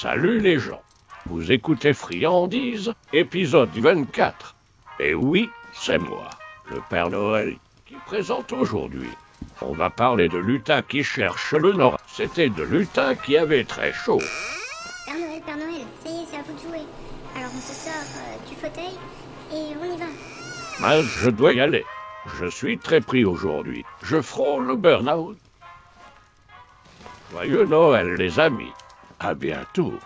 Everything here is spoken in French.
Salut les gens. Vous écoutez Friandise, épisode 24. Et oui, c'est moi, le Père Noël, qui présente aujourd'hui. On va parler de lutin qui cherche le nord. C'était de lutin qui avait très chaud. Père Noël, Père Noël, ça y est, c'est à vous de jouer. Alors on se sort euh, du fauteuil et on y va. Mais je dois y aller. Je suis très pris aujourd'hui. Je frôle le burn-out. Joyeux Noël, les amis. A bientôt.